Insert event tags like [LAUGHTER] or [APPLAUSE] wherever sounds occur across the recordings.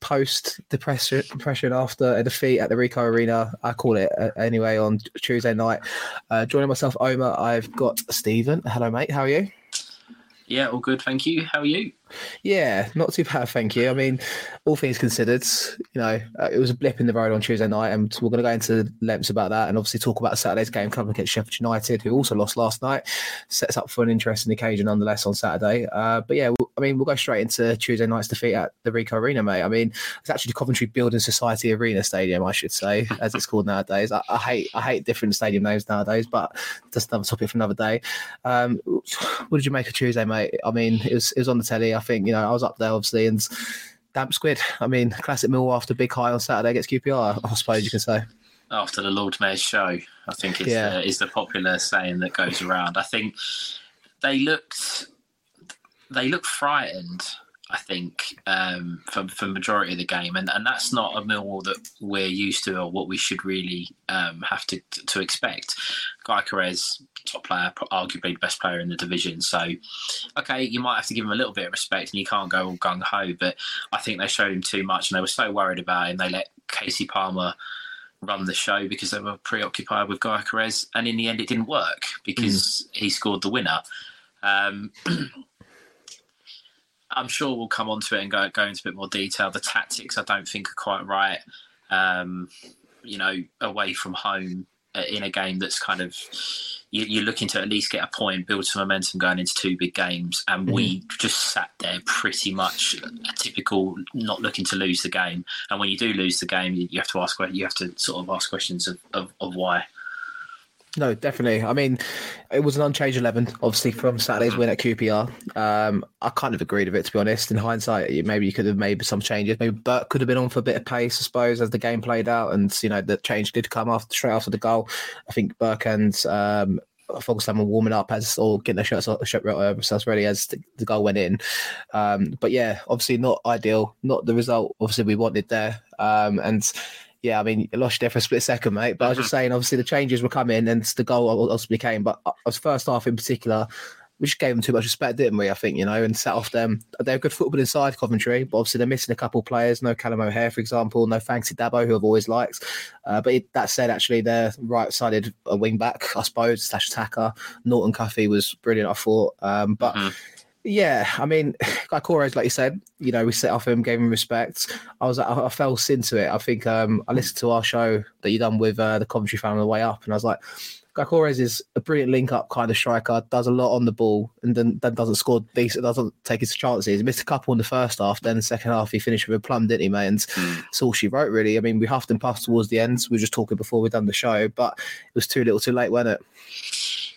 post depression, depression after a defeat at the Ricoh Arena. I call it uh, anyway on Tuesday night. Uh, joining myself, Omar, I've got Stephen. Hello, mate. How are you? Yeah, all good, thank you. How are you? Yeah, not too bad, thank you. I mean, all things considered, you know, uh, it was a blip in the road on Tuesday night, and we're going to go into lengths about that, and obviously talk about Saturday's game coming against Sheffield United, who also lost last night. Sets up for an interesting occasion, nonetheless, on Saturday. Uh, but yeah, I mean, we'll go straight into Tuesday night's defeat at the Ricoh Arena, mate. I mean, it's actually the Coventry Building Society Arena Stadium, I should say, as it's called nowadays. I, I hate, I hate different stadium names nowadays, but that's another topic for another day. Um, what did you make of Tuesday, mate? I mean, it was, it was on the telly. I think you know, I was up there obviously, and damp squid. I mean, classic Mill after big high on Saturday against QPR. I suppose you can say. After the Lord Mayor's show, I think is, Yeah. the, is the popular saying that goes around. I think they looked they looked frightened. I think um, for for majority of the game, and, and that's not a Millwall that we're used to, or what we should really um, have to to expect. Gyökeres, top player, arguably the best player in the division. So, okay, you might have to give him a little bit of respect, and you can't go all gung ho. But I think they showed him too much, and they were so worried about him. They let Kasey Palmer run the show because they were preoccupied with Gyökeres, and in the end, it didn't work because he scored the winner. Um, [CLEARS THROAT] I'm sure we'll come on to it and go, go into a bit more detail. The tactics, I don't think, are quite right. Um, you know, away from home uh, in a game that's kind of you, you're looking to at least get a point, build some momentum going into two big games, and we just sat there pretty much a typical not looking to lose the game. And when you do lose the game, you, you have to ask you have to sort of ask questions of, of, of why. No, definitely. I mean, it was an unchanged 11, obviously, from Saturday's win at QPR. Um, I kind of agreed with it, to be honest. In hindsight, maybe you could have made some changes. Maybe Burke could have been on for a bit of pace, I suppose, as the game played out. And, you know, the change did come after straight after the goal. I think Burke and um, Voglsammer were warming up as or getting their shirts, shirt, uh, themselves ready as the, the goal went in. Um, but yeah, obviously not ideal, not the result obviously we wanted there. Um, and yeah, I mean, you lost there for a split second, mate. But I was just saying, obviously the changes were coming and the goal ultimately came. But I was first half in particular. We just gave them too much respect, didn't we? I think, you know, and set off them. They're good football inside Coventry, but obviously they're missing a couple of players. No Callum O'Hare, for example, no Fankaty Dabo, who I've always liked. Uh, but it, that said, actually, their right sided wing back, I suppose, slash attacker, Norton Cuffy was brilliant, I thought. Um, but yeah, I mean, [SIGHS] like Gyökeres, like you said, you know, we set off him, gave him respect. I was, I, I fell into it. I think um, I listened to our show that you done with uh, the Coventry fan on the way up, and I was like, Gyökeres is a brilliant link-up kind of striker. Does a lot on the ball, and then, then doesn't score decent. Doesn't take his chances. He missed a couple in the first half. Then the second half, he finished with a plum, didn't he, mate? And that's all she wrote, really. I mean, we huffed and puffed towards the end. So We were just talking before we done the show, but it was too little, too late, wasn't it?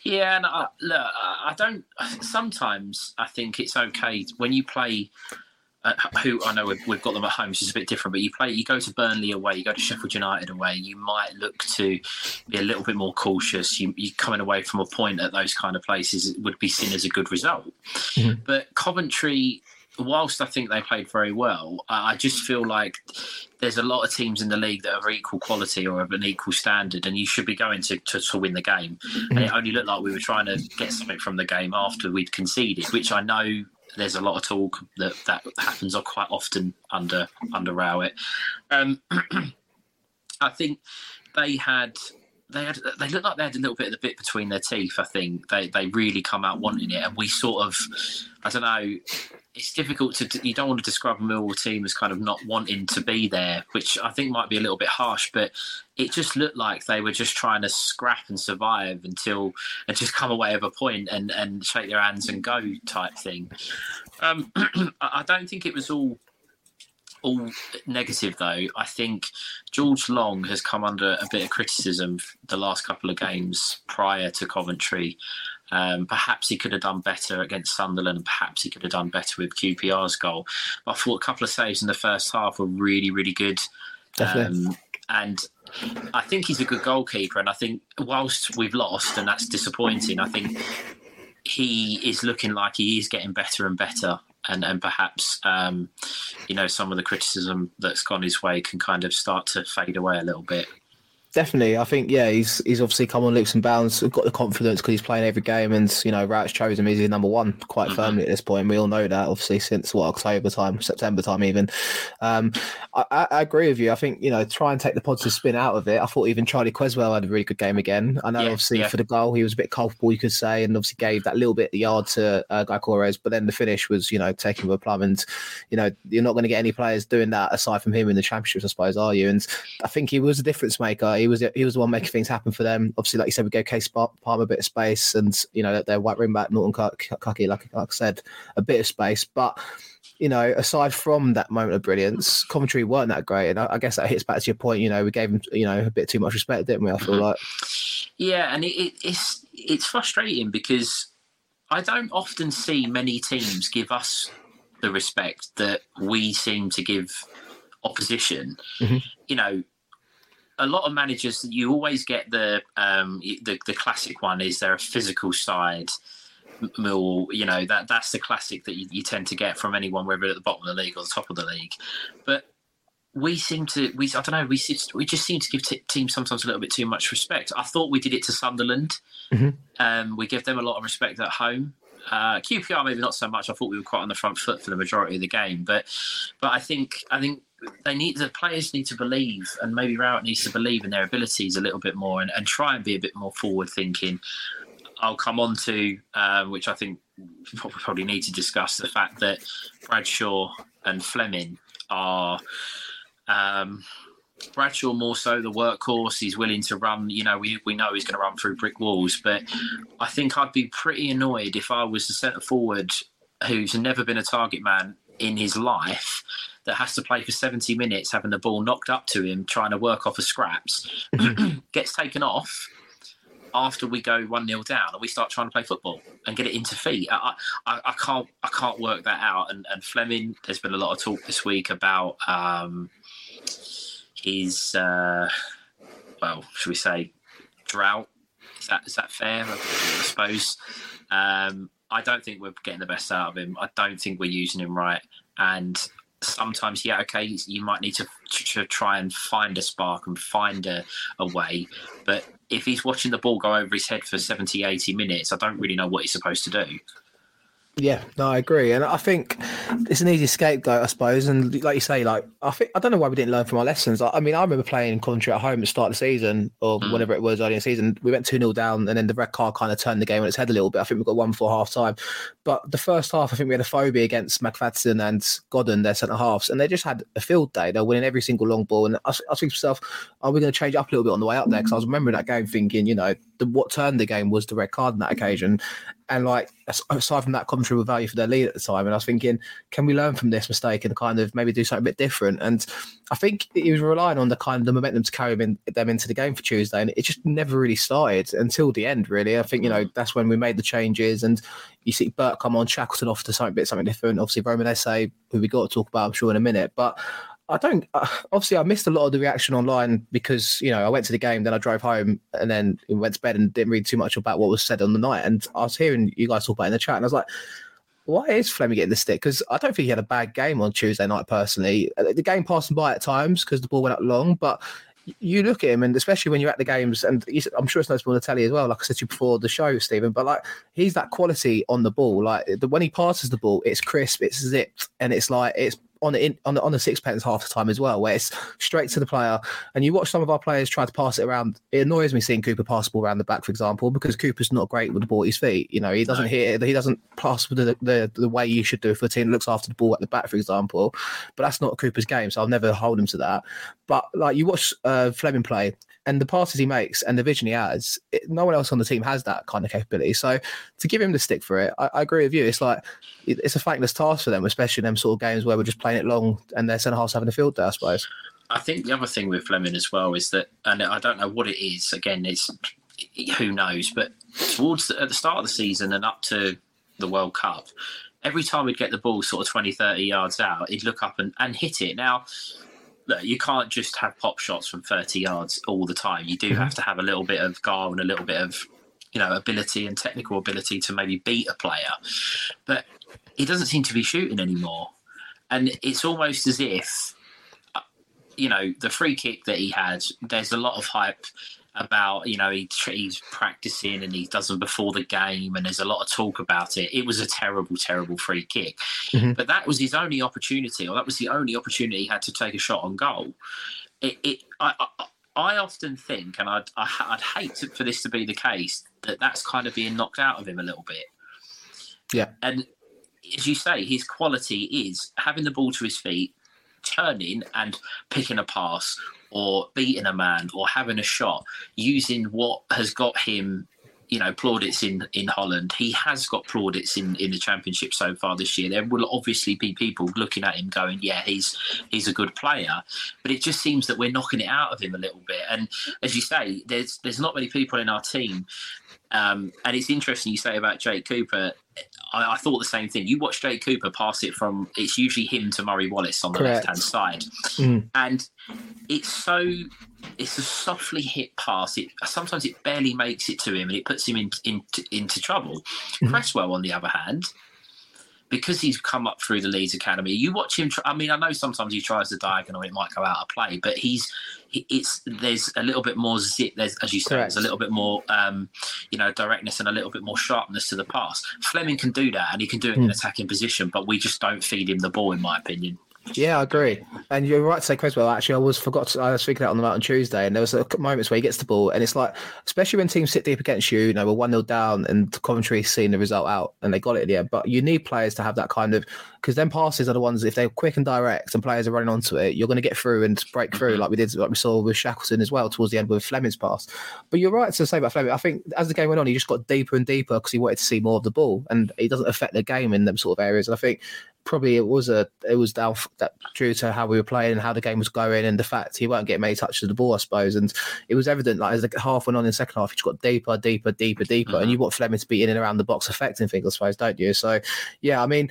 Yeah, and I, look, I don't. Sometimes I think it's okay when you play. Uh, who I know we've, we've got them at home, so it's a bit different. But you play, you go to Burnley away, you go to Sheffield United away. You might look to be a little bit more cautious. You, you coming away from a point at those kind of places would be seen as a good result. But Coventry, whilst I think they played very well, I just feel like there's a lot of teams in the league that are equal quality or of an equal standard, and you should be going to, to, to win the game. And it only looked like we were trying to get something from the game after we'd conceded, which I know there's a lot of talk that that happens quite often under under Rowett. Um, [CLEARS THROAT] I think they had they had they looked like they had a little bit of the bit between their teeth. I think they they really come out wanting it, and we sort of I don't know. It's difficult to you don't want to describe a Millwall team as kind of not wanting to be there, which I think might be a little bit harsh, but it just looked like they were just trying to scrap and survive until and just come away with a point and and shake their hands and go type thing. Um, [CLEARS THROAT] I don't think it was all all negative though. I think George Long has come under a bit of criticism the last couple of games prior to Coventry. Um, perhaps he could have done better against Sunderland, and perhaps he could have done better with QPR's goal. But I thought a couple of saves in the first half were really, really good. Um, and I think he's a good goalkeeper. And I think whilst we've lost, and that's disappointing, I think he is looking like he is getting better and better and and perhaps um, you know some of the criticism that's gone his way can kind of start to fade away a little bit. Definitely, I think yeah, he's he's obviously come on leaps and bounds. Got the confidence because he's playing every game, and you know, Rowett's chosen him. He's number one quite mm-hmm. firmly at this point. We all know that, obviously, since what October time, September time, even. Um, I, I, agree with you. I think you know, try and take the positive spin out of it. I thought even Charlie Cresswell had a really good game again. I know, yeah, obviously, yeah. for the goal, he was a bit culpable, you could say, and obviously gave that little bit of the yard to uh, Gyökeres, but then the finish was, you know, taking with a plum. And you know, you're not going to get any players doing that aside from him in the championships, I suppose, are you? And I think he was a difference maker. He was he was the one making things happen for them. Obviously, like you said, we gave Kasey Palmer a bit of space, and you know their white ring back Norton Cuffy, like, like I said, a bit of space. But you know, aside from that moment of brilliance, Coventry weren't that great, and I, I guess that hits back to your point. You know, we gave them you know a bit too much respect, didn't we? I feel like. Yeah, and it, it, it's it's frustrating because I don't often see many teams give us the respect that we seem to give opposition. Mm-hmm. You know, a lot of managers you always get the um, the, the classic one is there a physical side Mill, you know that that's the classic that you, you, tend to get from anyone, whether at the bottom of the league or the top of the league. But we seem to, we I don't know, we we just seem to give t- teams sometimes a little bit too much respect. I thought we did it to Sunderland. Mm-hmm. Um, we give them a lot of respect at home. Uh, QPR maybe not so much. I thought we were quite on the front foot for the majority of the game, but but I think I think they need the players need to believe, and maybe Rowett needs to believe in their abilities a little bit more, and, and try and be a bit more forward thinking. I'll come on to um, which I think we probably need to discuss the fact that Bradshaw and Flemming are. Um, Bradshaw more so the workhorse. He's willing to run. You know, we, we know he's going to run through brick walls. But I think I'd be pretty annoyed if I was the centre forward who's never been a target man in his life that has to play for 70 minutes having the ball knocked up to him trying to work off of scraps [LAUGHS] [CLEARS THROAT] gets taken off after we go 1-0 down and we start trying to play football and get it into feet. I, I, I can't I can't work that out. And, and Flemming there's been a lot of talk this week about um, his uh, well should we say drought? Is that is that fair? I, I suppose. Um, I don't think we're getting the best out of him. I don't think we're using him right. And sometimes, yeah, okay, you might need to, to, try and find a spark and find a, a way. But if he's watching the ball go over his head for 70, 80 minutes, I don't really know what he's supposed to do. Yeah, no, I agree, and I think it's an easy scapegoat, I suppose. And like you say, like I think I don't know why we didn't learn from our lessons. I, I mean, I remember playing Coventry at home at the start of the season, or mm. whatever it was early in the season. We went two 0 down, and then the red card kind of turned the game on its head a little bit. I think we got one for half time, but the first half, I think we had a phobia against McFadzean and Godden, their centre halves, and they just had a field day. They're winning every single long ball, and I, I thinking to myself, are we going to change up a little bit on the way up there? Because I was remembering that game, thinking, you know, the, what turned the game was the red card on that mm-hmm. occasion, and like aside from that, Coventry were value for their lead at the time. And I was thinking, can we learn from this mistake and kind of maybe do something a bit different? And I think he was relying on the kind of the momentum to carry them, in, them into the game for Tuesday, and it just never really started until the end. Really, I think you know mm-hmm. that's when we made the changes, and you see Burke come on, Shackleton off to something bit something different. Obviously, Romain Esse, who we got to talk about, I'm sure in a minute, but I don't. Uh, obviously, I missed a lot of the reaction online because you know I went to the game, then I drove home, and then went to bed and didn't read too much about what was said on the night. And I was hearing you guys talk about it in the chat, and I was like, "Why is Flemming getting the stick?" Because I don't think he had a bad game on Tuesday night. Personally, uh, the game passed by at times because the ball went up long, but you look at him, and especially when you're at the games, and I'm sure it's noticeable on the telly as well. Like I said to you before the show, Stephen, but like he's that quality on the ball. Like the, when he passes the ball, it's crisp, it's zipped, and it's like it's on the on the on the sixpence half the time as well, where it's straight to the player. And you watch some of our players try to pass it around. It annoys me seeing Cooper pass the ball around the back, for example, because Cooper's not great with the ball at his feet. You know, he doesn't no. hit he doesn't pass with the, the the way you should do for a team that looks after the ball at the back, for example. But that's not Cooper's game, so I'll never hold him to that. But like you watch uh, Flemming play, and the passes he makes and the vision he has, it, no one else on the team has that kind of capability. So to give him the stick for it, I, I agree with you. It's like it, it's a thankless task for them, especially in them sort of games where we're just playing it long and their centre half's having a field day, I suppose. I think the other thing with Flemming as well is that, and I don't know what it is. Again, it's who knows, but towards the, at the start of the season and up to the World Cup, every time we'd get the ball sort of 20, 30 yards out, he'd look up and, and hit it. Now, you can't just have pop shots from 30 yards all the time. You do mm-hmm. have to have a little bit of guile and a little bit of, you know, ability and technical ability to maybe beat a player. But he doesn't seem to be shooting anymore. And it's almost as if, uh, you know, the free kick that he had, there's a lot of hype about you know he, he's practicing and he does them before the game and there's a lot of talk about it. It was a terrible terrible free kick. Mm-hmm. but that was his only opportunity or that was the only opportunity he had to take a shot on goal. It, it I, I, I often think and I'd, I'd hate to, for this to be the case that that's kind of being knocked out of him a little bit. Yeah. And as you say his quality is having the ball to his feet turning and picking a pass or beating a man or having a shot using what has got him you know plaudits in in Holland. He has got plaudits in in the championship so far this year. There will obviously be people looking at him going, "Yeah, he's he's a good player," but it just seems that we're knocking it out of him a little bit. And as you say, there's there's not many people in our team um, and it's interesting you say about Jake Cooper. I, I, thought the same thing. You watch Jake Cooper pass it from it's usually him to Murray Wallace on the left hand side, mm. and it's so it's a softly hit pass. It sometimes it barely makes it to him, and it puts him in, in, into trouble. Mm. Cresswell, on the other hand, because he's come up through the Leeds Academy. You watch him. Try, I mean, I know sometimes he tries the diagonal, it might go out of play, but he's it's there's a little bit more zip. There's as you said, Correct. there's a little bit more um, you know directness and a little bit more sharpness to the pass. Flemming can do that, and he can do it mm. in hmm. attacking position, but we just don't feed him the ball, in my opinion. Yeah, I agree. And you're right to say Cresswell. Actually, I was forgot. To, I was speaking out on the mountain Tuesday, and there was a moments where he gets the ball, and it's like, especially when teams sit deep against you. You know, we're one 0 down, and Coventry seeing the result out, and they got it at the end. But you need players to have that kind of because then passes are the ones if they're quick and direct, and players are running onto it, you're going to get through and break through, like we did, like we saw with Shackleton as well towards the end with Flemming's pass. But you're right to say about Flemming. I think as the game went on, he just got deeper and deeper because he wanted to see more of the ball, and it doesn't affect the game in them sort of areas. And I think probably it was a it was down that due to how we were playing and how the game was going and the fact he won't get many touches of the ball, I suppose. And it was evident like as the half went on in the second half, he just got deeper, deeper, deeper, deeper. Mm-hmm. And you want Flemming to be in and around the box affecting things, I suppose, don't you? So yeah, I mean,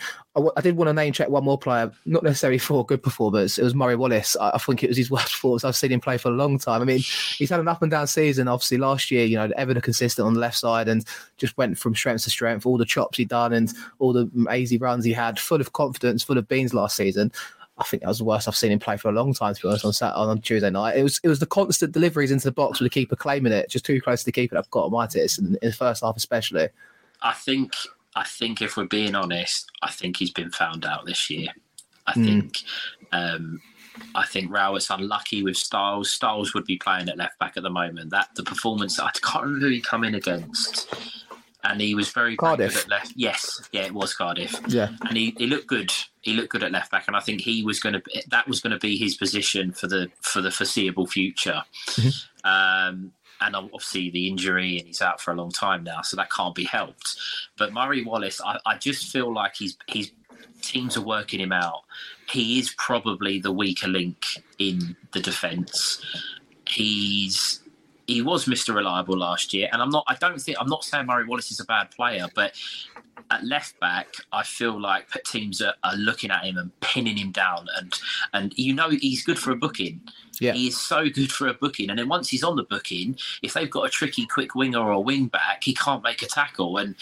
I, did want to name check one more player, not necessarily for a good performance. It was Murray Wallace. I, I, think it was his [LAUGHS] worst performance I've seen him play for a long time. I mean, he's had an up and down season. Obviously, last year, you know, ever the consistent on the left side and just went from strength to strength. All the chops he done and all the easy runs he had, full of confidence, full of beans last season. I think that was the worst I've seen him play for a long time. To be honest, on Saturday, on Tuesday night, it was it was the constant deliveries into the box with the keeper claiming it, just too close to the keeper. I've got on in, in the first half, especially. I think I think if we're being honest, I think he's been found out this year. I mm. think um, I think Rowett's unlucky with Styles. Styles would be playing at left back at the moment. That the performance I can't remember who he come in against and he was very, Cardiff. good at left. Yes, yeah, it was Cardiff. Yeah, and he, he looked good. He looked good at left back, and I think he was going to that was going to be his position for the for the foreseeable future. Mm-hmm. Um, and obviously the injury, and he's out for a long time now, so that can't be helped. But Murray Wallace, I, I just feel like he's he's teams are working him out. He is probably the weaker link in the defence. He's he was Mr. Reliable last year, and I'm not. I don't think I'm not saying Murray Wallace is a bad player, but at left back, I feel like teams are, are looking at him and pinning him down, and and you know he's good for a booking. Yeah. He is so good for a booking, and then once he's on the booking, if they've got a tricky quick winger or a wing back, he can't make a tackle. And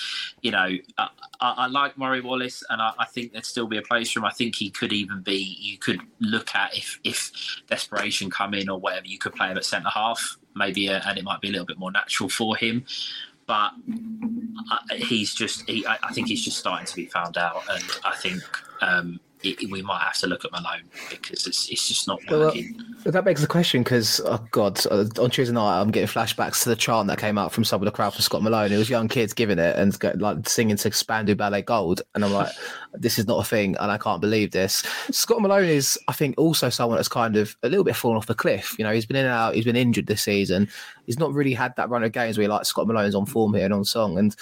you know, I, I, I like Murray Wallace, and I, I, think there'd still be a place for him. I think he could even be. You could look at if if desperation come in or whatever, you could play him at centre half, maybe, a, and it might be a little bit more natural for him. But he's just he, I think he's just starting to be found out, and I think um, it, we might have to look at Malone because it's it's just not working. Well, that begs the question because oh god, uh, on Tuesday night I'm getting flashbacks to the chant that came out from some of the crowd for Scott Malone. It was young kids giving it and like singing to Spandau Ballet Gold, and I'm like, [LAUGHS] this is not a thing, and I can't believe this. Scott Malone is, I think, also someone that's kind of a little bit fallen off the cliff. You know, he's been in and out, he's been injured this season. He's not really had that run of games where like Scott Malone's on form here and on song, and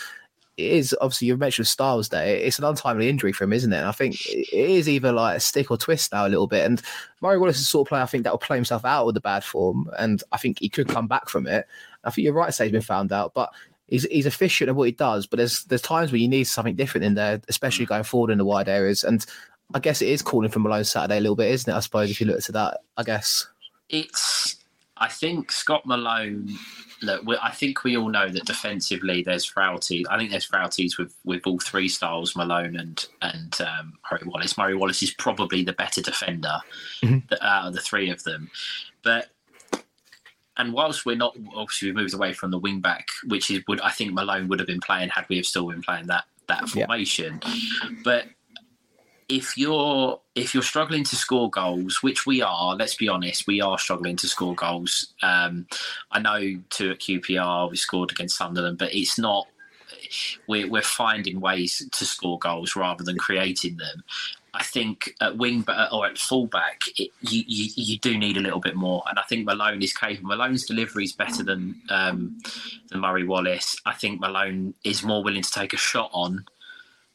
is obviously you've mentioned Styles Day. It's an untimely injury for him, isn't it? And I think it is either like a stick or twist now a little bit. And Murray Wallace is the sort of player I think that will play himself out with the bad form, and I think he could come back from it. I think you're right to say he's been found out, but he's he's efficient at what he does. But there's there's times where you need something different in there, especially mm. going forward in the wide areas. And I guess it is calling for Malone Saturday a little bit, isn't it? I suppose if you look to that, I guess it's. I think Scott Malone look, I think we all know that defensively there's frailty. I think there's frailties with, with all three styles, Malone and and um, Murray Wallace. Murray Wallace is probably the better defender mm-hmm. out of the three of them. But and whilst we're not obviously we've moved away from the wing back, which is would I think Malone would have been playing had we have still been playing that that formation. Yeah. But if you're if you're struggling to score goals, which we are, let's be honest, we are struggling to score goals. Um, I know two at QPR we scored against Sunderland, but it's not. We're we're finding ways to score goals rather than creating them. I think at wing or at fullback, it, you, you, you do need a little bit more, and I think Malone is capable. Malone's delivery is better than um, than Murray Wallace. I think Malone is more willing to take a shot on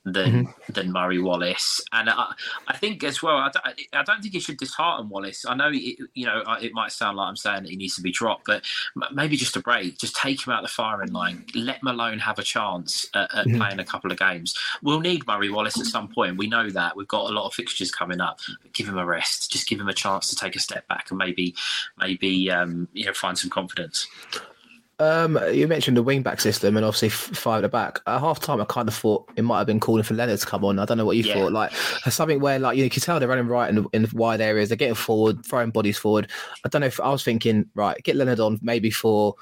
than mm-hmm. than Murray Wallace, and I, I think as well. I don't, I don't think he should dishearten Wallace. I know it, you know it might sound like I'm saying that he needs to be dropped, but maybe just a break, just take him out the firing line, let Malone have a chance at, at mm-hmm. playing a couple of games. We'll need Murray Wallace at some point. We know that we've got a lot of fixtures coming up. Give him a rest. Just give him a chance to take a step back and maybe maybe um, you know find some confidence. Um, you mentioned the wing back system and obviously five at the back. At half time, I kind of thought it might have been calling for Leonard to come on. I don't know what you yeah. thought. Like something where like you, know, you can tell they're running right in the, in the wide areas. They're getting forward, throwing bodies forward. I don't know if I was thinking right, get Leonard on maybe for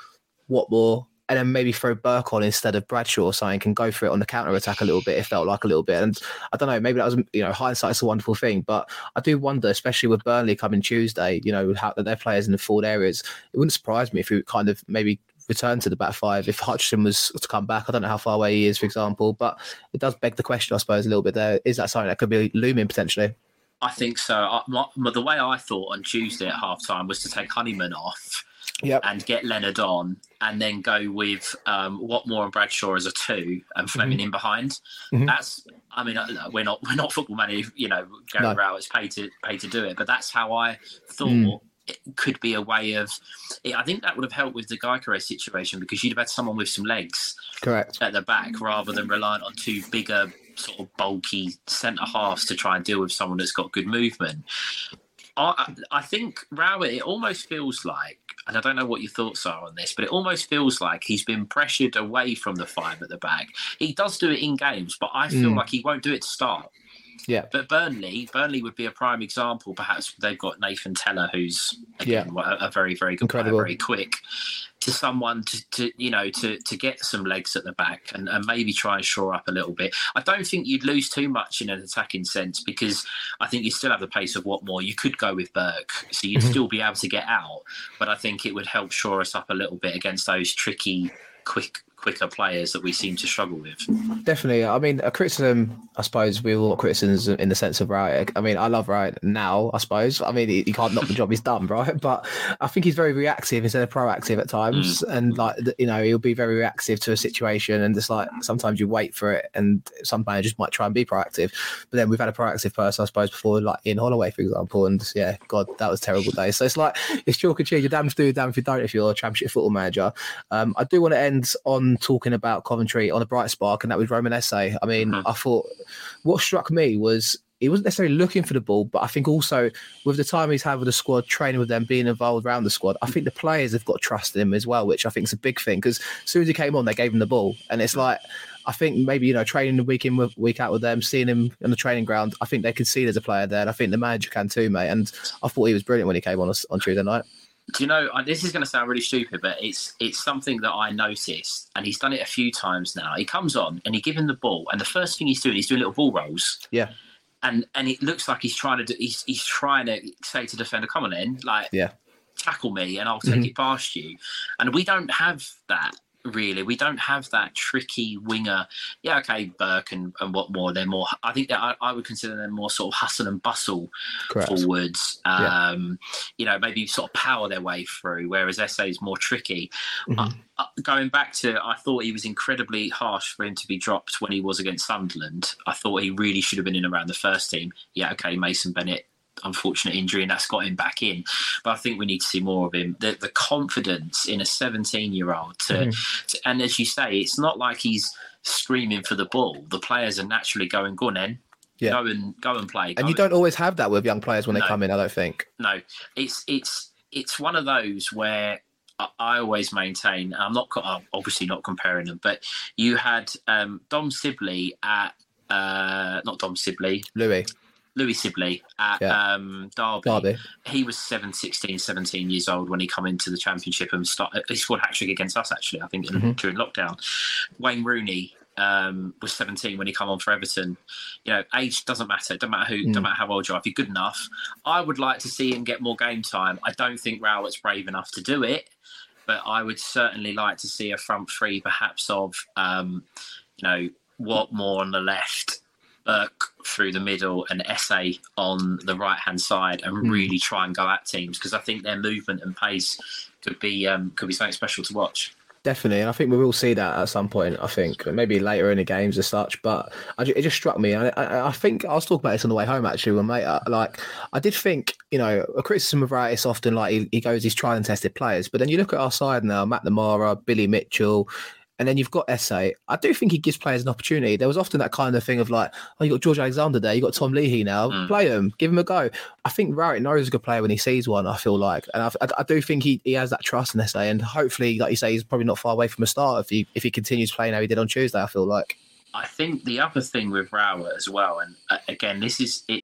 Watmore. and then maybe throw Burke on instead of Bradshaw or something can go for it on the counter attack a little bit. It felt like a little bit, and I don't know. Maybe that was you know hindsight's a wonderful thing, but I do wonder, especially with Burnley coming Tuesday, you know how their players in the forward areas. It wouldn't surprise me if we kind of maybe return to the back five if [LAUGHS] Hutchinson was to come back. I don't know how far away he is, for example, but it does beg the question, I suppose, a little bit there. Is that something that could be looming potentially? I think so. I, my, the way I thought on Tuesday at halftime was to take Honeyman off yep. and get Leonard on, and then go with um, Watmore and Bradshaw as a two, and Flemming mm-hmm. in behind. Mm-hmm. That's, I mean, uh, we're not we're not football manager, you know, Gary no. Is paid to paid to do it, but that's how I thought. Mm could be a way of. I think that would have helped with the Gyökeres situation because you'd have had someone with some legs, correct, at the back rather than reliant on two bigger, sort of bulky centre halves to try and deal with someone that's got good movement. I, I think Rowett, it almost feels like, and I don't know what your thoughts are on this, but it almost feels like he's been pressured away from the five at the back. He does do it in games, but I feel mm. like he won't do it to start. Yeah. But Burnley, Burnley would be a prime example. Perhaps they've got Nathan Tella, who's again, yeah. a, a, very, very good Incredible. player, very quick. To someone to, to you know to to get some legs at the back and, and maybe try and shore up a little bit. I don't think you'd lose too much in an attacking sense because I think you still have the pace of Watmore. You could go with Burke, so you'd mm-hmm. still be able to get out. But I think it would help shore us up a little bit against those tricky quick quicker players that we seem to struggle with. Definitely. I mean, a criticism, I suppose, we all criticisms in the sense of right. I mean, I love right now, I suppose. I mean, he, he can't knock the job he's done, [LAUGHS] right? But I think he's very reactive instead of proactive at times. Mm. And like, you know, he'll be very reactive to a situation. And just like sometimes you wait for it, and some managers might try and be proactive. But then we've had a proactive person, I suppose, before, like in Holloway, for example. And yeah, God, that was terrible day. So it's like, it's chalk and cheese. You're damn if you do, damn if you don't, if you're a championship football manager. Um, I do want to end on talking about Coventry on a bright spark, and that was Romain Esse. I mean, mm-hmm. I thought what struck me was he wasn't necessarily looking for the ball, but I think also with the time he's had with the squad, training with them, being involved around the squad, I think the players have got trust in him as well, which I think is a big thing. Because as soon as he came on, they gave him the ball, and it's like I think maybe you know training the week in week out with them, seeing him on the training ground, I think they could see there's a player there, and I think the manager can too, mate. And I thought he was brilliant when he came on on Tuesday night do you know this is going to sound really stupid but it's it's something that i noticed and he's done it a few times now. He comes on and he give him the ball and the first thing he's doing he's doing little ball rolls. Yeah. And and it looks like he's trying to do he's, he's trying to say to defender come on in like yeah. tackle me and i'll take mm-hmm. it past you. And we don't have that really. We don't have that tricky winger. Yeah, okay, Burke and, and Watmore? They're more. I think that I, I would consider them more sort of hustle and bustle Correct. forwards. Um, yeah. You know, maybe sort of power their way through. Whereas Esse is more tricky. Mm-hmm. Uh, uh, going back to, I thought he was incredibly harsh for him to be dropped when he was against Sunderland. I thought he really should have been in around the first team. Yeah, okay, Mason Bennett unfortunate injury and that's got him back in. But I think we need to see more of him. The, the confidence in a 17 year old to, mm. to, and as you say, it's not like he's screaming for the ball. The players are naturally going, go on then. Yeah. Go and go and play. Go and you don't always have that with young players when no, they come in. I don't think. No, it's it's it's one of those where I always maintain. I'm not I'm obviously not comparing them, but you had um, Dom Sibley at uh, not Dom Sibley, Louis. Louis Sibley at yeah. um, Derby. Derby. He was 7, 16, 17 years old when he come into the championship and start, he scored a hat trick against us actually. I think mm-hmm. during lockdown. Wayne Rooney um, was 17 when he come on for Everton. You know, age doesn't matter. It doesn't matter who, mm. doesn't matter how old you are. If you're good enough, I would like to see him get more game time. I don't think Rowett's brave enough to do it, but I would certainly like to see a front three, perhaps of, um, you know, Watmore on the left, Burke through the middle and Esse on the right hand side and mm. really try and go at teams because I think their movement and pace could be um, could be something special to watch. Definitely, and I think we will see that at some point. I think maybe later in the games as such. But I, it just struck me. I, I, I, think I was talking about this on the way home actually. When mate, I, like I did think, you know, a criticism of Rowett is often like he, he goes, he's tried and tested players. But then you look at our side now: McNamara, Billy Mitchell, and then you've got Esse. I do think he gives players an opportunity. There was often that kind of thing of like, oh, you got George Alexander there, you got Tom Leahy now, mm. play him, give him a go. I think Rowett knows a good player when he sees one. I feel like, and I, I, I, do think he, he has that trust in Esse, and hopefully, like you say, he's probably not far away from a start if he if he continues playing how he did on Tuesday. I feel like. I think the other thing with Rowett as well, and uh, again, this is it.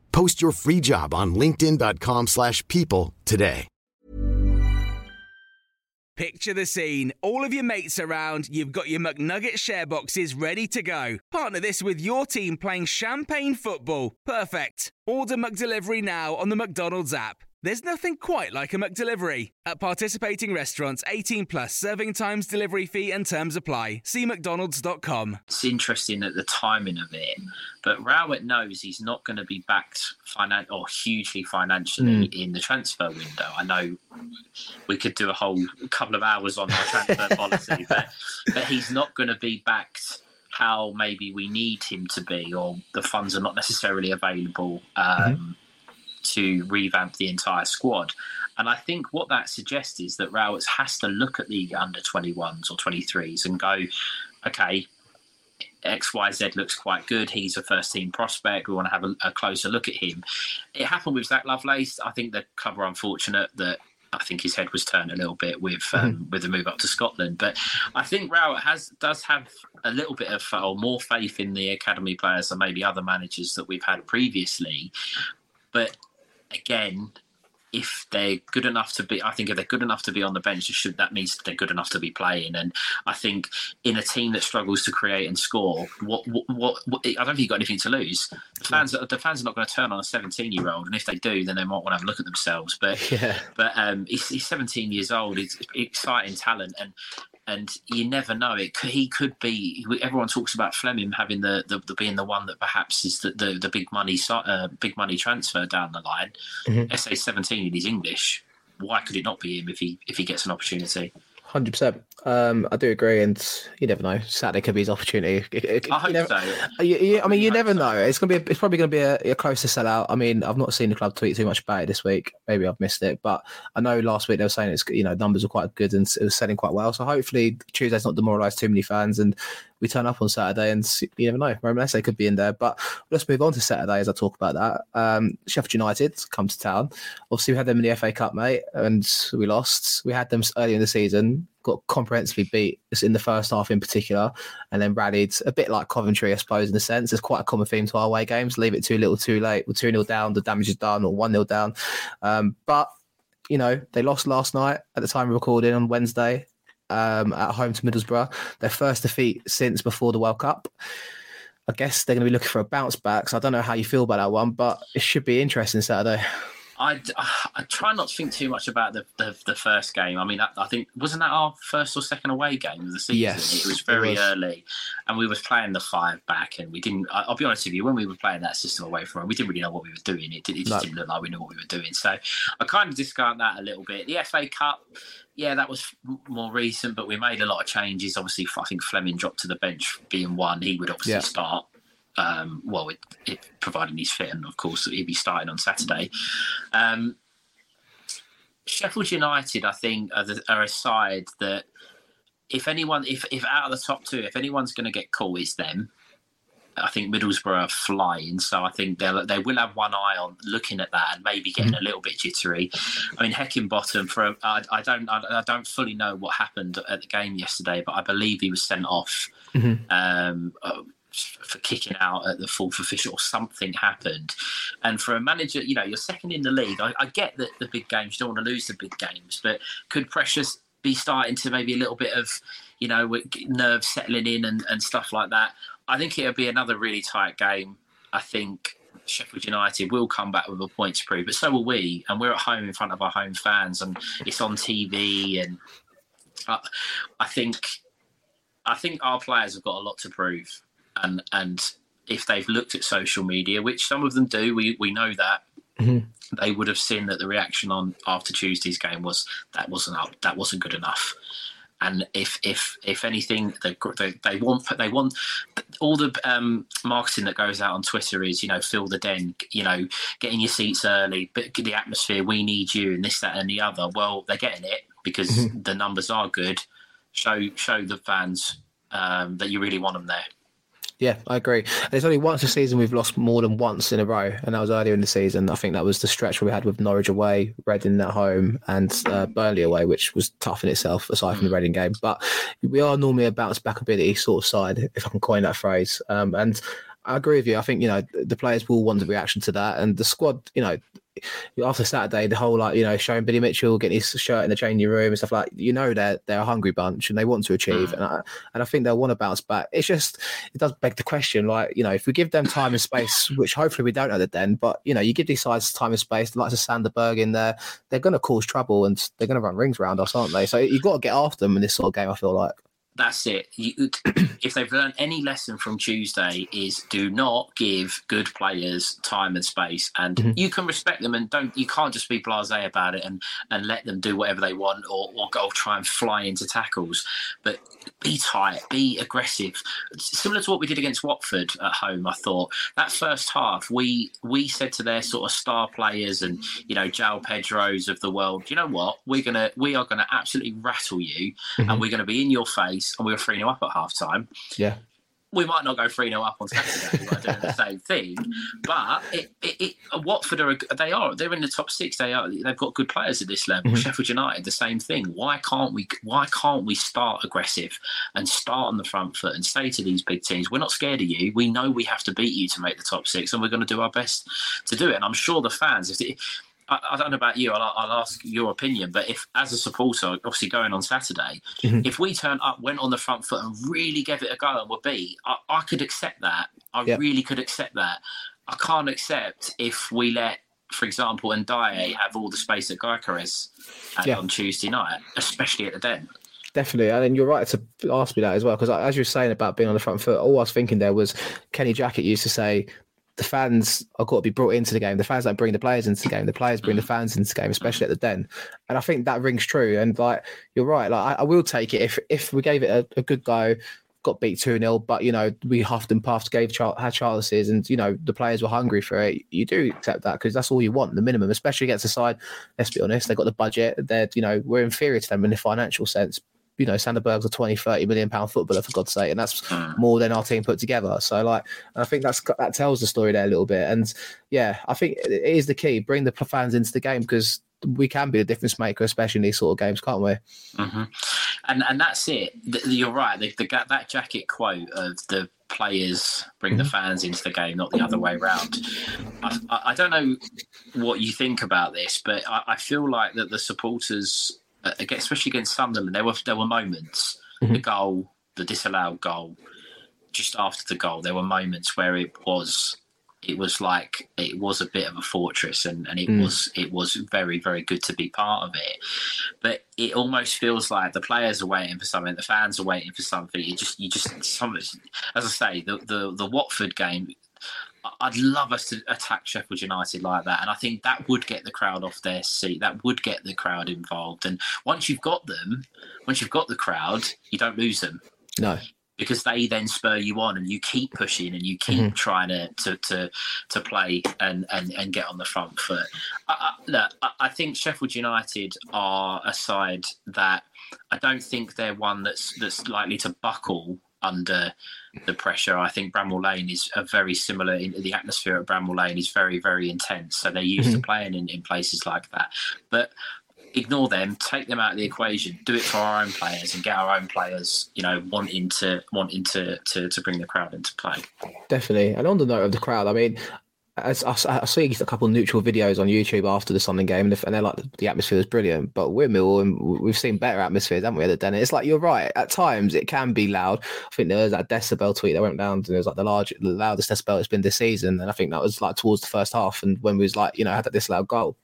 Post your free job on linkedin.com slash people today. Picture the scene. All of your mates around, you've got your McNugget share boxes ready to go. Partner this with your team playing champagne football. Perfect. Order McDelivery now on the McDonald's app. There's nothing quite like a McDelivery. At participating restaurants, 18 plus serving times, delivery fee, and terms apply. See McDonald's.com. It's interesting at the timing of it, but Rowett knows he's not going to be backed finan- or hugely financially mm. in the transfer window. I know we could do a whole couple of hours on our transfer [LAUGHS] policy, but, but he's not going to be backed how maybe we need him to be, or the funds are not necessarily available. Um, mm-hmm to revamp the entire squad. And I think what that suggests is that Rowett has to look at the under 21s or 23s and go, okay, XYZ looks quite good. He's a first team prospect. We want to have a, a, closer look at him. It happened with Zach Lovelace. I think the cover unfortunate that I think his head was turned a little bit with um, mm-hmm. with the move up to Scotland. But I think Rowett has does have a little bit of or more faith in the academy players than maybe other managers that we've had previously. But again, if they're good enough to be, I think if they're good enough to be on the bench, should that means they're good enough to be playing. And I think in a team that struggles to create and score, what what, what, what I don't think you've got anything to lose. The fans, the fans are not going to turn on a 17 year old, and if they do, then they might want to have a look at themselves. But [LAUGHS] yeah. but um, he's, he's 17 years old. He's exciting talent, and and you never know. It he could be. Everyone talks about Flemming having the, the, the being the one that perhaps is the the, the big money uh, big money transfer down the line. Mm-hmm. Esse seventeen in his English. Why could it not be him if he if he gets an opportunity? Hundred percent. Um, I do agree, and you never know. Saturday could be his opportunity. It, it, I hope never, so. You, you, I mean, you never so. know. It's gonna be. A, it's probably gonna be a, a closer sellout. I mean, I've not seen the club tweet too much about it this week. Maybe I've missed it, but I know last week they were saying it's you know numbers are quite good and it was selling quite well. So hopefully Tuesday's not demoralised too many fans, and we turn up on Saturday, and you never know. Romain Esse could be in there. But let's move on to Saturday as I talk about that. Um, Sheffield United come to town. Obviously, we had them in the FA Cup, mate, and we lost. We had them early in the season got comprehensively beat in the first half in particular, and then rallied a bit like Coventry, I suppose, in a sense. It's quite a common theme to our away games. Leave it too little, too late. We're 2 0 down, the damage is done, or 1 0 down. Um, but, you know, they lost last night at the time of recording on Wednesday um, at home to Middlesbrough. Their first defeat since before the World Cup. I guess they're going to be looking for a bounce back. So I don't know how you feel about that one, but it should be interesting Saturday. I, uh, I try not to think too much about the, the, the first game. I mean, I, I, think wasn't that our first or second away game of the season? Yes, it was very it was. early, and we was playing the five back, and we didn't. I, will be honest with you, when we were playing that system away from home, we didn't really know what we were doing. It, it just no. didn't look like we knew what we were doing. So I kind of discount that a little bit. The FA Cup, yeah, that was more recent, but we made a lot of changes. Obviously, I think Flemming dropped to the bench, being one. He would obviously yeah. start um, well, it, it, providing he's fit, and of course he'll be starting on Saturday. Um, Sheffield United, I think, are, the, are, a side that if anyone, if, if out of the top two, if anyone's going to get caught, it's them. I think Middlesbrough are flying, so I think they'll they will have one eye on looking at that and maybe getting mm-hmm. a little bit jittery. I mean, Heckingbottom for I, I don't I, I, don't fully know what happened at the game yesterday, but I believe he was sent off. Mm-hmm. Um, for kicking out at the fourth official, or something happened. And for a manager, you know, you're second in the league. I, I get that the big games, you don't want to lose the big games, but could pressures be starting to maybe a little bit of, you know, nerves settling in and, and stuff like that? I think it'll be another really tight game. I think Sheffield United will come back with a point to prove, but so will we. And we're at home in front of our home fans, and it's on TV. And I, I think, I think our players have got a lot to prove and and if they've looked at social media, which some of them do, we we know that. Mm-hmm. They would have seen that the reaction on after Tuesday's game was that wasn't up, that wasn't good enough. And if if if anything, they, they, they want they want all the um, marketing that goes out on Twitter is you know fill the den, you know getting your seats early, but the atmosphere. We need you, and this, that, and the other. Well, they're getting it because mm-hmm. the numbers are good. Show show the fans um, that you really want them there. Yeah, I agree. There's only once a season we've lost more than once in a row, and that was earlier in the season. I think that was the stretch we had with Norwich away, Reading at home, and uh, Burnley away, which was tough in itself, aside from the Reading game. But we are normally a bounce back ability sort of side, if I can coin that phrase. Um, and I agree with you. I think you know the players will want the reaction to that, and the squad. You know, after Saturday, the whole like you know showing Billy Mitchell getting his shirt in the changing room and stuff like you know they're they're a hungry bunch and they want to achieve mm. and I and I think they'll want to bounce back. It's just it does beg the question like you know if we give them time and space, [LAUGHS] which hopefully we don't know the den, but you know you give these sides time and space, the likes of Sander Berg in there, they're going to cause trouble and they're going to run rings around us, aren't they? So you've got to get after them in this sort of game. I feel like that's it. You, [CLEARS THROAT] if they've learned any lesson from Tuesday, is do not give good players time and space, and mm-hmm. you can respect them and don't. You can't just be blasé about it and and let them do whatever they want or, or go try and fly into tackles. But be tight, be aggressive. Similar to what we did against Watford at home, I thought that first half we we said to their sort of star players and you know João Pedros of the world, you know what, we're gonna we are gonna absolutely rattle you, mm-hmm. and we're gonna be in your face and we were 3 0 up at half time. Yeah. we might not go 3 0 up on Saturday by doing the same thing. But it, it, it, Watford are they are they're in the top six. They are they've got good players at this level. Mm-hmm. Sheffield United the same thing. Why can't we why can't we start aggressive and start on the front foot and say to these big teams, we're not scared of you. We know we have to beat you to make the top six, and we're going to do our best to do it. And I'm sure the fans, if it, I, I, don't know about you. I'll, I'll, ask your opinion. But if, as a supporter, obviously going on Saturday, mm-hmm. if we turn up, went on the front foot, and really gave it a go and were beat, I, I could accept that. I yep. really could accept that. I can't accept if we let, for example, and Ndiaye have all the space that Gyökeres had yeah. on Tuesday night, especially at the Den. Definitely, and you're right to ask me that as well because as you were saying about being on the front foot, all I was thinking there was Kenny Jackett used to say the fans are got to be brought into the game. The fans don't bring the players into the game. The players bring the mm. fans into the game, especially at the den. And I think that rings true. And like you're right, like I, I will take it if if we gave it a, a good go, got beat 2 0, but you know, we huffed and puffed, gave Char- had chances, and you know, the players were hungry for it. You do accept that because that's all you want, the minimum, especially against a side. Let's be honest, they've got the budget. They're, you know, we're inferior to them in the financial sense, you know, Sander Berg's a 20, 30 million pound footballer for God's sake, and that's mm. more than our team put together. So, like, I think that's that tells the story there a little bit. And yeah, I think it is the key: bring the fans into the game because we can be a difference maker, especially in these sort of games, can't we? Mm-hmm. And and that's it. You're right. The, the, that Jackett quote of the players bring mm-hmm. the fans into the game, not the other way around. I, I, don't know what you think about this, but I, I feel like that the supporters especially against Sunderland, there were there were moments. Mm-hmm. The goal, the disallowed goal, just after the goal, there were moments where it was it was like it was a bit of a fortress and, and it mm. was it was very very good to be part of it but it almost feels like the players are waiting for something the fans are waiting for something you just you just some as i say the the, the watford game I'd love us to attack Sheffield United like that, and I think that would get the crowd off their seat. That would get the crowd involved. And once you've got them, once you've got the crowd, you don't lose them. No, because they then spur you on, and you keep pushing, and you keep mm-hmm. trying to, to to to play and and and get on the front foot. I, I, look, I think Sheffield United are a side that I don't think they're one that's that's likely to buckle under the pressure. I think Bramall Lane is a very similar. In, the atmosphere at Bramall Lane is very, very intense. So they're used mm-hmm. to playing in, in places like that. But ignore them, take them out of the equation, do it for our own players, and get our own players, you know, wanting to wanting to to, to bring the crowd into play. Definitely. And on the note of the crowd, I mean, I, I, see a couple neutral videos on YouTube after the Sunderland game, and, they're like the atmosphere is brilliant. But we're Mill, and we've seen better atmospheres, haven't we? At the it's like you're right. At times, it can be loud. I think there was that decibel tweet that went down, and it was like the large, the loudest decibel it's been this season. And I think that was like towards the first half, and when we was like, you know, had that disallowed goal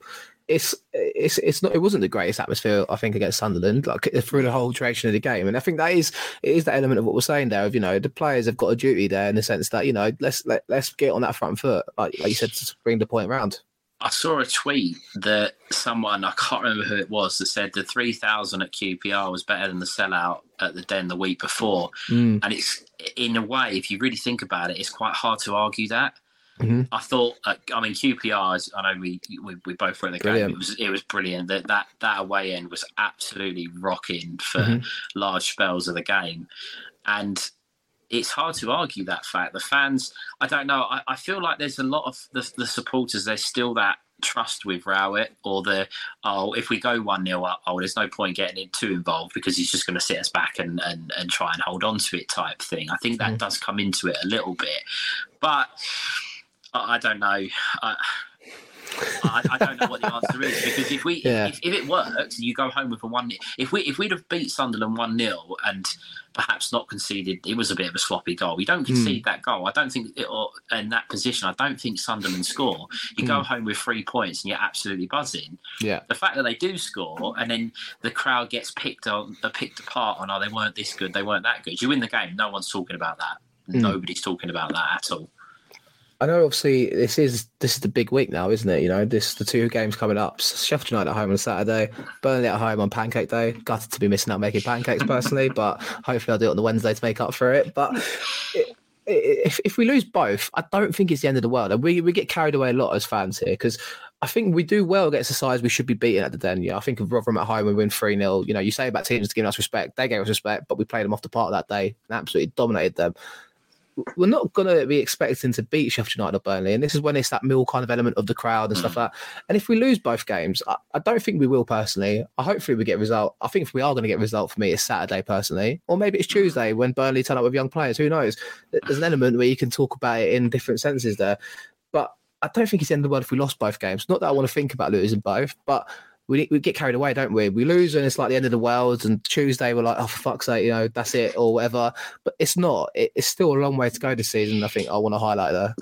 it's it's it's not it wasn't the greatest atmosphere I think against Sunderland like through the whole duration of the game and I think that is it is that element of what we're saying there of you know the players have got a duty there in the sense that you know let's let, let's get on that front foot like, like you said to bring the point around. I saw a tweet that someone I can't remember who it was that said the three thousand at QPR was better than the sellout at the Den the week before, mm. and it's in a way if you really think about it, it's quite hard to argue that Mm-hmm. I thought, uh, I mean, QPR's. I know we we, we both were in the brilliant. game. It was it was brilliant. That that that away end was absolutely rocking for mm-hmm. large spells of the game, and it's hard to argue that fact. The fans, I don't know. I, I feel like there's a lot of the, the supporters. There's still that trust with Rowett or the oh if we go one 0 up oh there's no point getting it too involved because he's just going to sit us back and, and and try and hold on to it type thing. I think that mm. does come into it a little bit, but I don't know. I, I, I, don't know what the answer is because if we yeah. if, if, it works, you go home with a one. If we if we'd have beat Sunderland one 0 and perhaps not conceded, it was a bit of a sloppy goal. We don't concede mm. that goal. I don't think it, or in that position. I don't think Sunderland score. You mm. go hmm. home with three points and you're absolutely buzzing. Yeah. The fact that they do score and then the crowd gets picked on, uh, picked apart on, oh, they weren't this good, they weren't that good. You win the game. No one's talking about that. Mm. Nobody's talking about that at all. I know obviously this is this is the big week now, isn't it? You know, this the two games coming up. Sheffield United at home on Saturday, Burnley at home on Pancake Day. Gutted to be missing out making pancakes personally, [LAUGHS] but hopefully I'll do it on the Wednesday to make up for it. But it, if if we lose both, I don't think it's the end of the world. We we get carried away a lot as fans here because I think we do well against the sides we should be beating at the den. Yeah, I think of Rotherham at home, we win 3 0. You know, you say about teams giving us respect, they gave us respect, but we played them off the park that day and absolutely dominated them we're not going to be expecting to beat Sheffield United or Burnley, and this is when it's that mill kind of element of the crowd and mm. stuff like that. And if we lose both games, I, I, don't think we will personally. I hopefully we get a result. I think if we are going to get a result for me, it's Saturday personally, or maybe it's Tuesday when Burnley turn up with young players. Who knows? There's an element where you can talk about it in different senses there, but I don't think it's the end of the world if we lost both games. Not that I want to think about losing both, but we, we get carried away, don't we? We lose and it's like the end of the world. And Tuesday we're like, oh, for fuck's sake, you know, that's it or whatever. But it's not. It, it's still a long way to go this season. I think I want to highlight there.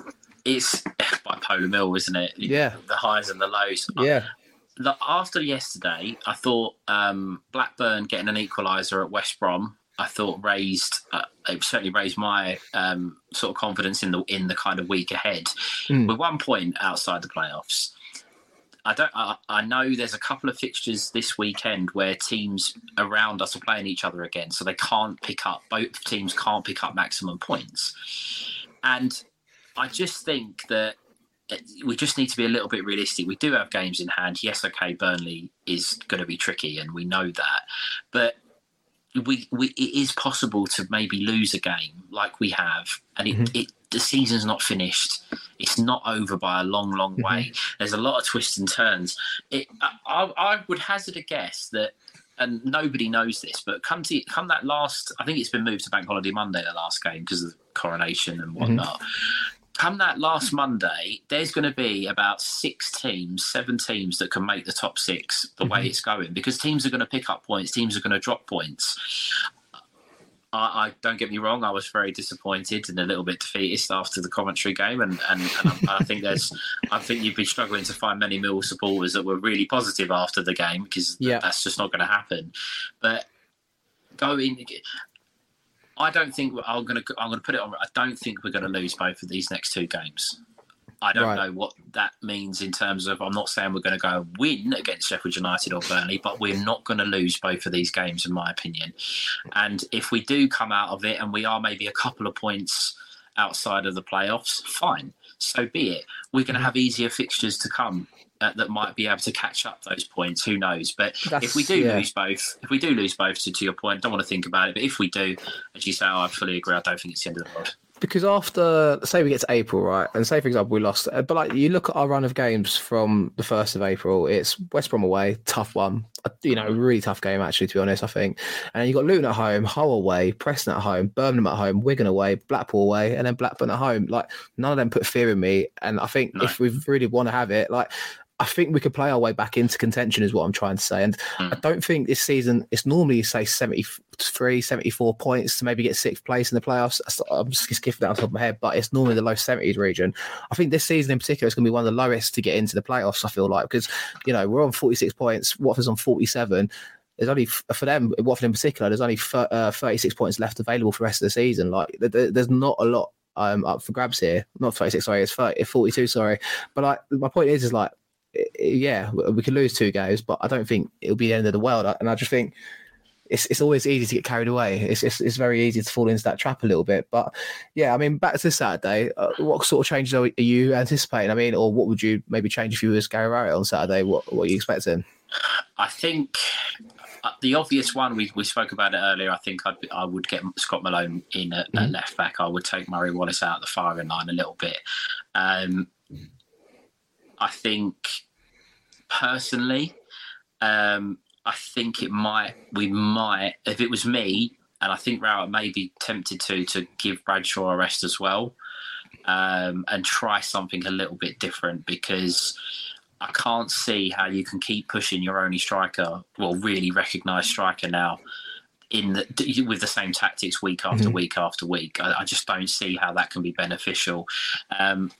It's bipolar mill, isn't it? Yeah. The highs and the lows. Yeah. I, after yesterday, I thought um, Blackburn getting an equaliser at West Brom I thought raised uh, it certainly raised my um, sort of confidence in the in the kind of week ahead. Mm. With one point outside the playoffs, I don't. I, I, know there's a couple of fixtures this weekend where teams around us are playing each other again, so they can't pick up. Both teams can't pick up maximum points, and I just think that we just need to be a little bit realistic. We do have games in hand. Yes, okay, Burnley is going to be tricky, and we know that, but we, we it is possible to maybe lose a game like we have, and it, mm-hmm. it the season's not finished. It's not over by a long, long mm-hmm. way. There's a lot of twists and turns. It, I, I would hazard a guess that and nobody knows this, but come to come that last, I think it's been moved to Bank Holiday Monday, the last game because of the coronation and mm-hmm. whatnot. Mm-hmm come that last Monday, there's going to be about six teams, seven teams that can make the top six the mm-hmm. way it's going because teams are going to pick up points, teams are going to drop points. I, I, don't get me wrong. I was very disappointed and a little bit defeatist after the commentary game, and and, and I, I, think there's, [LAUGHS] I think you'd be struggling to find many Mill supporters that were really positive after the game because yeah. that's just not going to happen. But going, I don't think I'm going to. I'm going to put it on. I don't think we're going to lose both of these next two games. I don't right. know what that means in terms of. I'm not saying we're going to go win against Sheffield United or Burnley, but we're not going to lose both of these games, in my opinion. And if we do come out of it and we are maybe a couple of points outside of the playoffs, fine. So be it. We're going to have easier fixtures to come uh, that might be able to catch up those points. Who knows? But That's, if we do yeah. lose both, if we do lose both, to, to your point, don't want to think about it. But if we do, as you say, I fully agree. I don't think it's the end of the world. Because after, say, we get to April, right, and say for example we lost, uh, but like you look at our run of games from the first of April, it's West Brom away, tough one, you know, really tough game actually, to be honest. I think, and you got Luton at home, Hull away, Preston at home, Birmingham at home, Wigan away, Blackpool away, and then Blackburn at home. Like none of them put fear in me, and I think no. if we really want to have it, like I think we could play our way back into contention, is what I'm trying to say. And mm. I don't think this season it's normally say 73, 74 points to maybe get sixth place in the playoffs. I'm just skipping that on top of my head, but it's normally the low 70s region. I think this season in particular is going to be one of the lowest to get into the playoffs. I feel like because you know we're on 46 points, Watford's on 47 there's only for them, Watford in particular, there's only uh, 36 points left available for the rest of the season. Like there's not a lot um, up for grabs here. Not 36, sorry, it's 30, 42, sorry. But like my point is, is like yeah, we could lose two games, but I don't think it'll be the end of the world. And I just think it's it's always easy to get carried away. It's it's, it's very easy to fall into that trap a little bit. But yeah, I mean, back to Saturday, uh, what sort of changes are you anticipating? I mean, or what would you maybe change if you were Gary Rowett on Saturday? What what are you expecting? I think uh, the obvious one we, we spoke about it earlier. I think I'd, I would get Scott Malone in at, mm-hmm. at left back. I would take Murray Wallace out of the firing line a little bit. Um, I think personally, um, I think it might. We might, if it was me, and I think Rowett may be tempted to to give Bradshaw a rest as well, um, and try something a little bit different because. I can't see how you can keep pushing your only striker, well, really recognised striker now, in the, with the same tactics week after mm-hmm. week after week. I, I, just don't see how that can be beneficial. Um,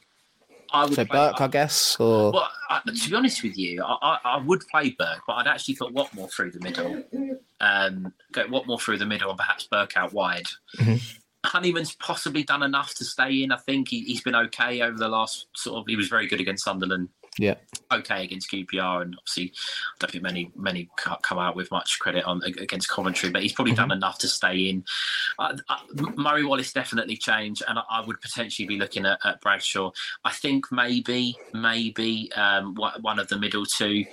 I would so Burke, I guess. Or well, I, to be honest with you, I, I, I, would play Burke, but I'd actually put Watmore through the middle. Um, go Watmore through the middle, and perhaps Burke out wide. Mm-hmm. Honeyman's possibly done enough to stay in. I think he, has been okay over the last sort of. He was very good against Sunderland yeah. Okay against QPR, and obviously, I don't think many many come out with much credit on against Coventry, but he's probably mm-hmm. done enough to stay in. Uh, uh, Murray Wallace definitely changed, and I, I would potentially be looking at, at, Bradshaw. I think maybe maybe um, one of the middle two.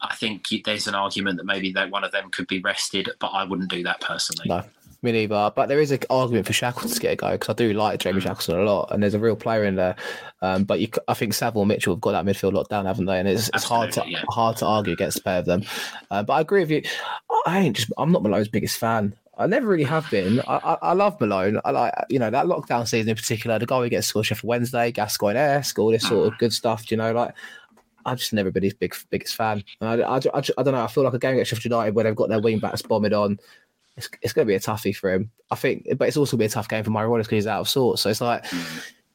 I think there's an argument that maybe that one of them could be rested, but I wouldn't do that personally. No. Me neither. But there is an argument for Shackleton to get a go because I do like Jamie Mm. Shackleton a lot, and there's a real player in there. Um, but you, I think Saville and Mitchell have got that midfield locked down, haven't they? And it's, it's hard to yeah. hard to argue against the pair of them. Uh, but I agree with you. I ain't just. I'm not Malone's biggest fan. I never really have been. I, I, I love Malone. I like you know that lockdown season in particular. The goal gets scored Sheffield Wednesday, Gascoigne esque, all this sort of good stuff. You know, like I've just never been his big biggest fan. And I, I, I, I don't know. I feel like a game against Sheffield United where they've got their wing backs bombing on. It's, it's going to be a toughie for him. I think, but it's also going to be a tough game for Murray because he's out of sorts. So it's like,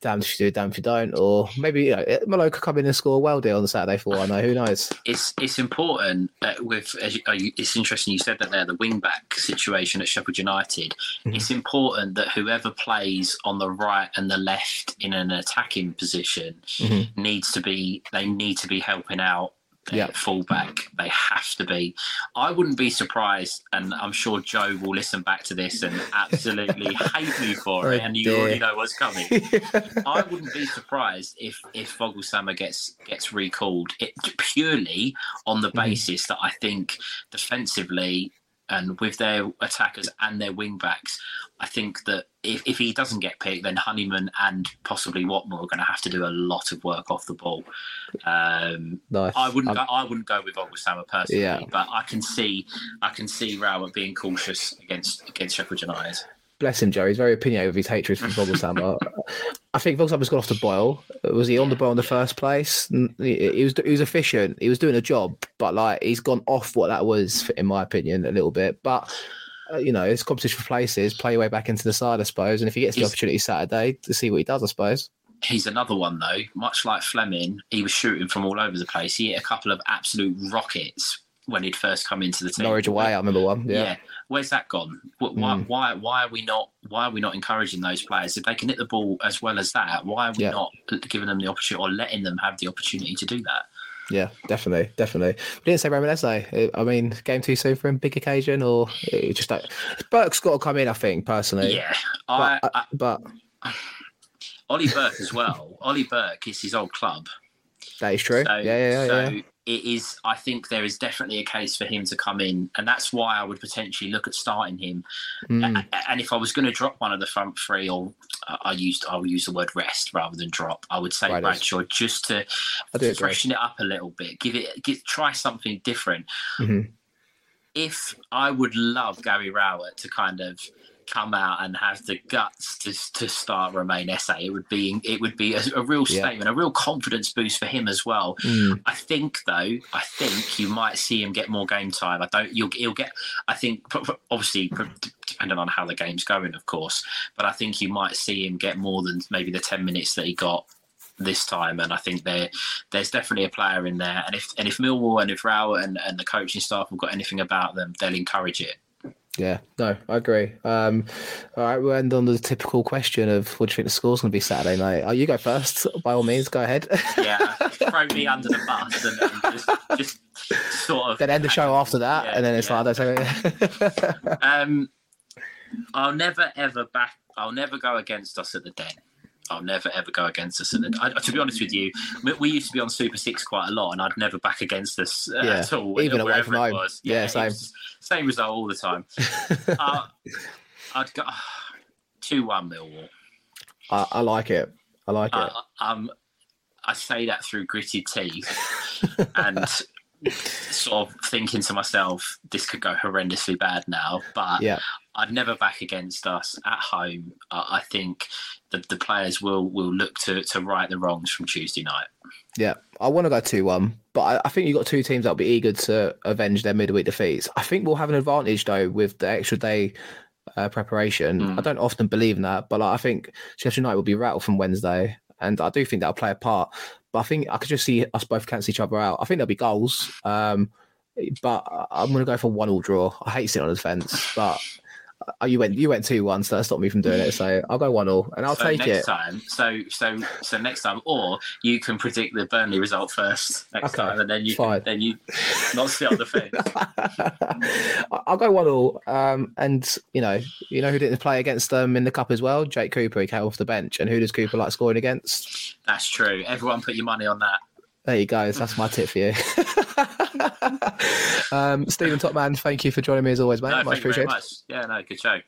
damn if you do, damn if you don't. Or maybe you know, Malone could come in and score a well deal on the Saturday for all I know. Who knows? it's it's important uh, with as you, uh, you- it's interesting you said that there the wing back situation at Sheffield United Mm-hmm. it's important that whoever plays on the right and the left in an attacking position Mm-hmm. needs to be they need to be helping out Yeah. fullback. They have to be. I wouldn't be surprised and I'm sure Joe will listen back to this and absolutely [LAUGHS] hate me for oh, it Oh, and you dear. already know what's coming. [LAUGHS] I wouldn't be surprised if if Voglsammer gets gets recalled. It, purely on the mm-hmm. basis that I think defensively and with their attackers and their wing backs, I think that if, if he doesn't get picked, then Honeyman and possibly Watmore are going to have to do a lot of work off the ball. Um, Nice. I wouldn't I'm- go, I wouldn't go with Voglsammer personally, Yeah. but I can see I can see Rowett being cautious against against Sheffield United. Bless him, Joe. He's very opinionated with his hatred for Voglsammer. I think Voglsammer's got off the boil. Was he on the boil in the first place? He he was he was efficient. He was doing a job, but like he's gone off what that was, in my opinion, a little bit. But uh, you know, it's competition for places. Play your way back into the side, I suppose. And if he gets the He's- opportunity Saturday to see what he does, I suppose. He's another one though, much like Flemming, he was shooting from all over the place. He hit a couple of absolute rockets when he'd first come into the team. Norwich away, I remember one. Yeah. Yeah, Where's that gone? Why, Mm. why, why are we not? Why are we not encouraging those players if they can hit the ball as well as that? Why are we Yeah. not giving them the opportunity or letting them have the opportunity to do that? yeah, definitely, definitely. We didn't say Ramirez. I mean, game too soon for him, big occasion, or just like Burke's got to come in. I think personally. Yeah, I, But, I, uh, but Ollie Burke as well. Ollie Burke is his old club. that is true. So, yeah, yeah, yeah. so yeah. It is. I think there is definitely a case for him to come in, and that's why I would potentially look at starting him. Mm. And if I was going to drop one of the front three, or I I used, I will use the word rest rather than drop. I would say Right, Bradshaw just to I do agree. freshen it up a little bit, give it, give, try something different. Mhm. If I would love Gary Rowett to kind of come out and have the guts to, to start Romain Esse, it would be it would be a, a real Yeah. statement, a real confidence boost for him as well. Mm. I think though, I think you might see him get more game time. I don't. You'll he'll get. I think obviously depending on how the game's going, of course. But I think you might see him get more than maybe the ten minutes that he got this time. And I think there there's definitely a player in there. And if and if Millwall and if Rowett and, and the coaching staff have got anything about them, they'll encourage it. Yeah, no, I agree. Um, all right, we'll end on the typical question of what do you think the score's going to be Saturday night? Oh, you go first, by all means. Go ahead. Yeah, [LAUGHS] throw me under the bus and, and just, just sort of then end the show after that, Yeah, and then it's yeah. like, don't [LAUGHS] Um, I'll never ever back. I'll never go against us at the Den. I'll never ever go against us the. I, to be honest with you, we, we used to be on Super Six quite a lot, and I'd never back against us uh, Yeah, at all. even away wherever from it home. was. Yeah, it same. same result all the time. [LAUGHS] uh, I'd go [SIGHS] two one Millwall. I, I like it. I like it. Uh, um, I say that through gritted teeth [LAUGHS] and sort of thinking to myself, this could go horrendously bad now. But Yeah. I'd never back against us at home. Uh, I think the, the players will will look to, to right the wrongs from Tuesday night. Yeah, I want to go 2 1, but I, I think you've got two teams that'll be eager to avenge their midweek defeats. I think we'll have an advantage, though, with the extra day uh, preparation. Mm. I don't often believe in that, but like, I think Sheffield United will be rattled from Wednesday, and I do think that'll play a part. But I think I could just see us both cancel each other out. I think there'll be goals, um, but I'm going to go for one all draw. I hate sitting on the fence, but. Uh, you went you went two one, so that stopped me from doing it. So [LAUGHS] I'll go one all, and I'll so take next it. time, so so so next time, or you can predict the Burnley result first next Okay, time, and then you fine. then you not sit on the fence. [LAUGHS] I'll go one all. Um, and you know, you know who didn't play against them in the cup as well? Jake Cooper. He came off the bench, and who does Cooper like scoring against? That's true. Everyone put your money on that. There you go. That's my tip for you. [LAUGHS] um, Stephen Topman, thank you for joining me as always, mate. No, Much thank you very appreciated. much. Yeah, no, good show.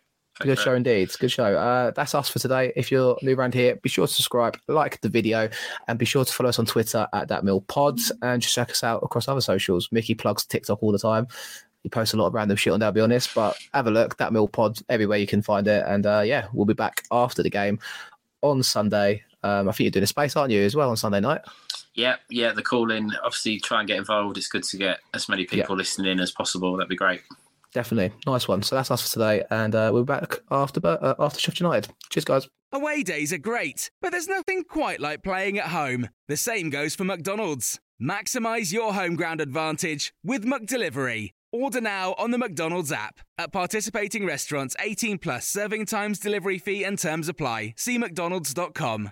Good show indeed. Good show. Uh, that's us for today. If you're new around here, be sure to subscribe, like the video, and be sure to follow us on Twitter at that mill pods and just check us out across other socials. Mickey plugs TikTok all the time. He posts a lot of random shit on there, I'll be honest. But have a look, that mill pod everywhere you can find it. And uh, yeah, we'll be back after the game on Sunday. Um, I think you're doing a space, aren't you, as well on Sunday night? Yeah, yeah. The call in, obviously, try and get involved. It's good to get as many people yeah. listening as possible. That'd be great. Definitely, nice one. So that's us for today, and uh, we're back after uh, after Sheffield United. Cheers, guys. Away days are great, but there's nothing quite like playing at home. The same goes for McDonald's. Maximize your home ground advantage with McDelivery. Order now on the McDonald's app. At participating restaurants, 18 plus serving times, delivery fee, and terms apply. See McDonald's.com.